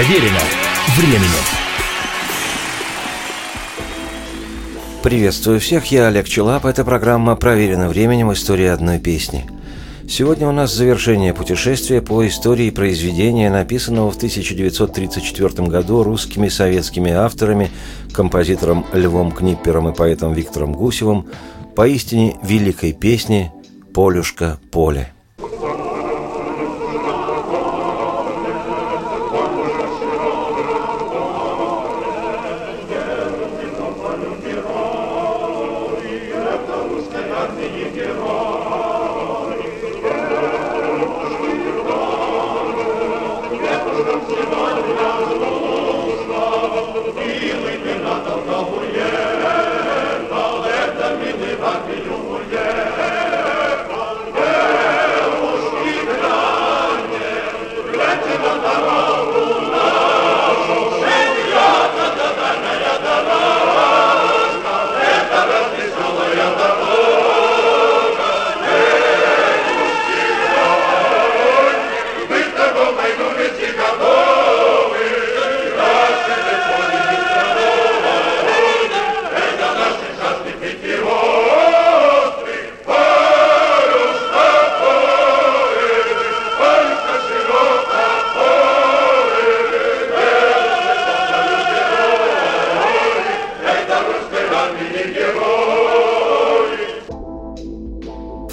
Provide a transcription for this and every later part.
Проверено временем. Приветствую всех, я Олег Челап. Это программа «Проверено временем. История одной песни». Сегодня у нас завершение путешествия по истории произведения, написанного в 1934 году русскими советскими авторами, композитором Львом Книппером и поэтом Виктором Гусевым, поистине великой песни «Полюшка поле».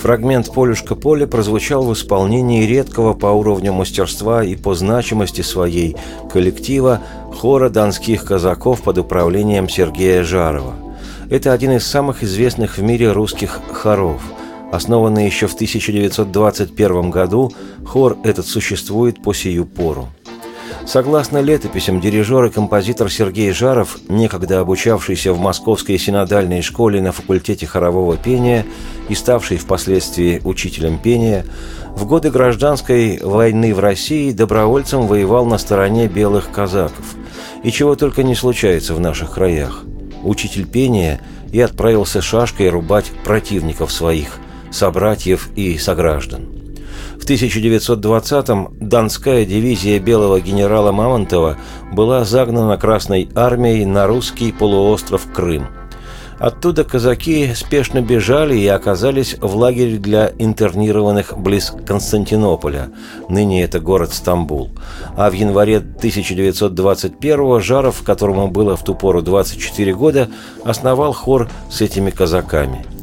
Фрагмент «Полюшка поле» прозвучал в исполнении редкого по уровню мастерства и по значимости своей коллектива хора донских казаков под управлением Сергея Жарова. Это один из самых известных в мире русских хоров. Основанный еще в 1921 году, хор этот существует по сию пору. Согласно летописям, дирижер и композитор Сергей Жаров, некогда обучавшийся в Московской синодальной школе на факультете хорового пения и ставший впоследствии учителем пения, в годы гражданской войны в России добровольцем воевал на стороне белых казаков. И чего только не случается в наших краях. Учитель пения и отправился шашкой рубать противников своих, собратьев и сограждан. В 1920-м Донская дивизия белого генерала Мамонтова была загнана Красной армией на русский полуостров Крым. Оттуда казаки спешно бежали и оказались в лагере для интернированных близ Константинополя, ныне это город Стамбул. А в январе 1921-го Жаров, которому было в ту пору 24 года, основал хор с этими казаками –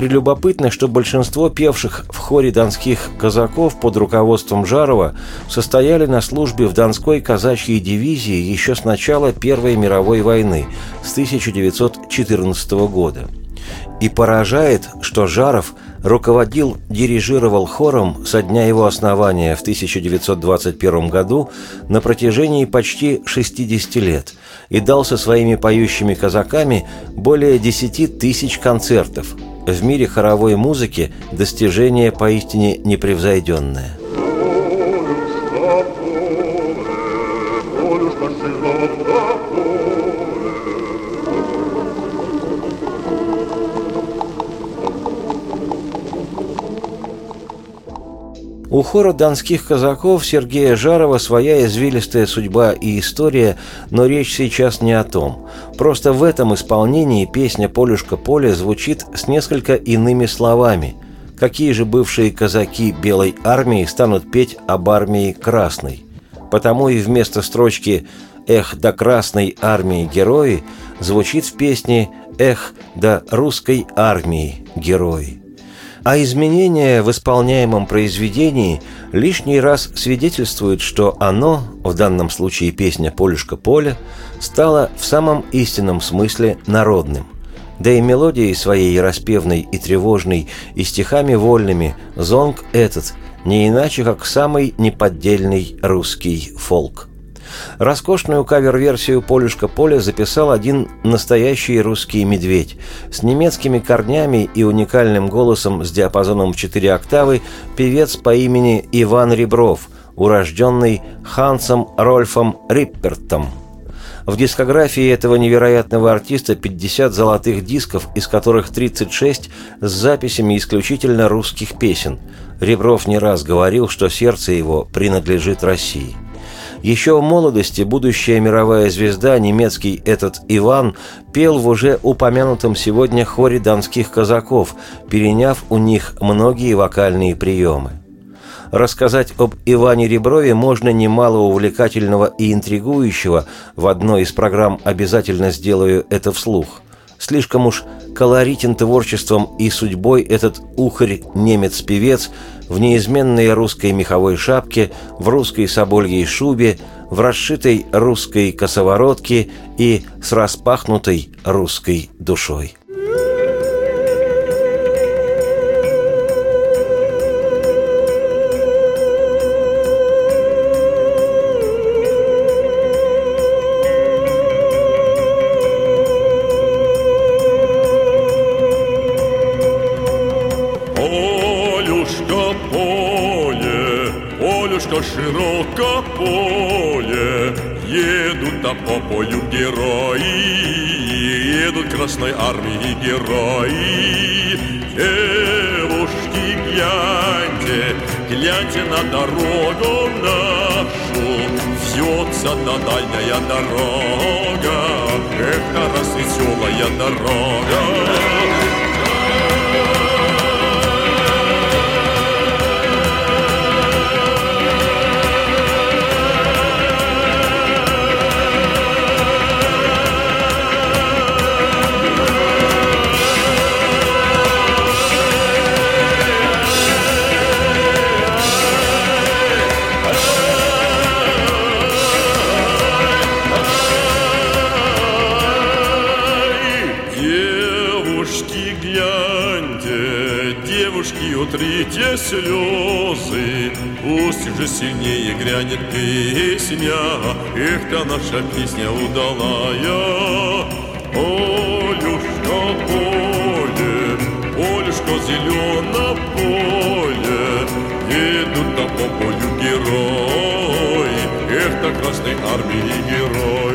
Прелюбопытно, что большинство певших в хоре донских казаков под руководством Жарова состояли на службе в Донской казачьей дивизии еще с начала Первой мировой войны, с 1914 года. И поражает, что Жаров руководил, дирижировал хором со дня его основания в 1921 году на протяжении почти 60 лет и дал со своими поющими казаками более 10 тысяч концертов – в мире хоровой музыки достижение поистине непревзойденное. У хора донских казаков Сергея Жарова своя извилистая судьба и история, но речь сейчас не о том. Просто в этом исполнении песня «Полюшка поле» звучит с несколько иными словами. Какие же бывшие казаки Белой армии станут петь об армии Красной? Потому и вместо строчки «Эх, до Красной армии герои» звучит в песне «Эх, до русской армии герои». А изменения в исполняемом произведении лишний раз свидетельствуют, что оно, в данном случае песня «Полюшка поля», стало в самом истинном смысле народным. Да и мелодией своей распевной и тревожной, и стихами вольными, зонг этот не иначе, как самый неподдельный русский фолк. Роскошную кавер-версию «Полюшка поля» записал один настоящий русский медведь с немецкими корнями и уникальным голосом с диапазоном в 4 октавы певец по имени Иван Ребров, урожденный Хансом Рольфом Риппертом. В дискографии этого невероятного артиста 50 золотых дисков, из которых 36 с записями исключительно русских песен. Ребров не раз говорил, что сердце его принадлежит России – Еще в молодости будущая мировая звезда, немецкий этот Иван, пел в уже упомянутом сегодня хоре донских казаков, переняв у них многие вокальные приемы. Рассказать об Иване Реброве можно немало увлекательного и интригующего, в одной из программ обязательно сделаю это вслух. Слишком уж колоритен творчеством и судьбой этот ухарь-немец-певец в неизменной русской меховой шапке, в русской собольей шубе, в расшитой русской косоворотке и с распахнутой русской душой. Широко поле, едут на по полю герои, едут Красной Армии герои. Девушки, гляньте, гляньте на дорогу нашу, Вьется та дальняя дорога, Эх, раз веселая дорога. Утрите слезы, Пусть же сильнее грянет песня, Эх-то наша песня удалая. Полюшка, поле, полюшка зелено поле, Едут там по полю герои, Эх-то Красной Армии герои.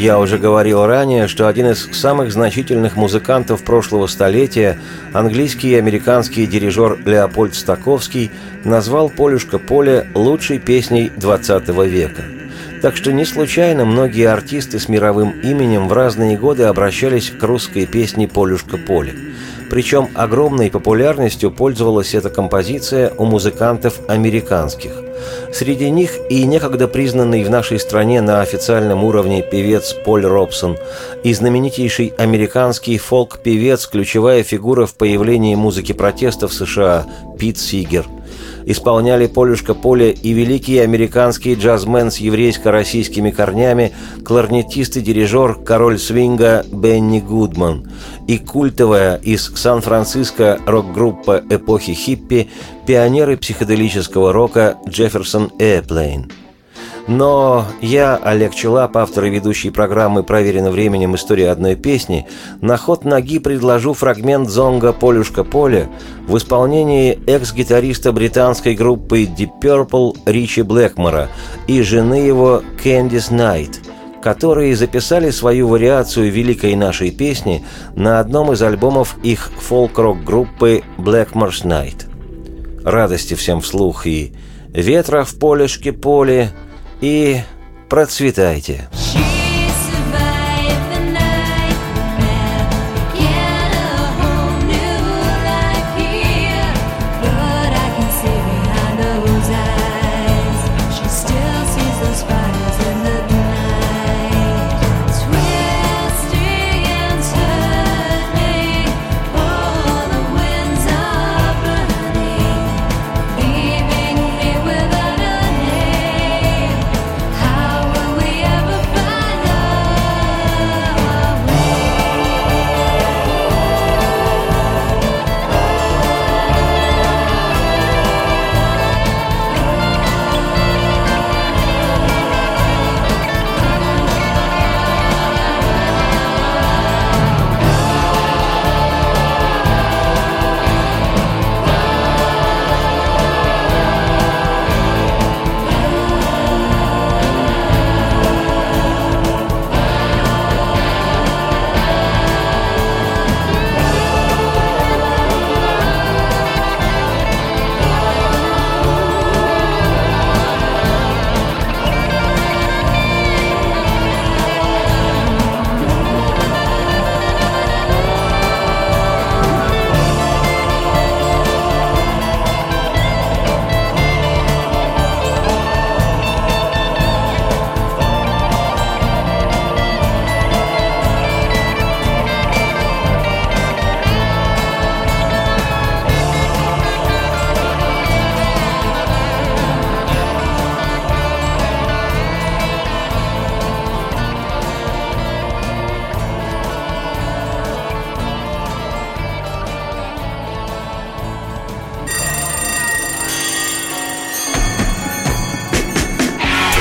Я уже говорил ранее, что один из самых значительных музыкантов прошлого столетия, английский и американский дирижер Леопольд Стаковский, назвал «Полюшка поле» лучшей песней XX века. Так что не случайно многие артисты с мировым именем в разные годы обращались к русской песне «Полюшка поле». Причем огромной популярностью пользовалась эта композиция у музыкантов американских – Среди них и некогда признанный в нашей стране на официальном уровне певец Поль Робсон и знаменитейший американский фолк-певец, ключевая фигура в появлении музыки протеста в США Пит Сигер – исполняли «Полюшка поле» и великий американский джазмен с еврейско-российскими корнями, кларнетист и дирижер, король свинга Бенни Гудман, и культовая из Сан-Франциско рок-группа эпохи хиппи, пионеры психоделического рока Джефферсон Эйплейн. Но я, Олег Челап, автор и ведущий программы «Проверено временем. История одной песни», на ход ноги предложу фрагмент зонга «Полюшка поле» в исполнении экс-гитариста британской группы Deep Purple Ричи Блэкмора и жены его Кэндис Найт, которые записали свою вариацию великой нашей песни на одном из альбомов их фолк-рок группы Blackmore's Night. Радости всем вслух и ветра в полюшке поле – и процветайте.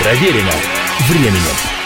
Проверено временем.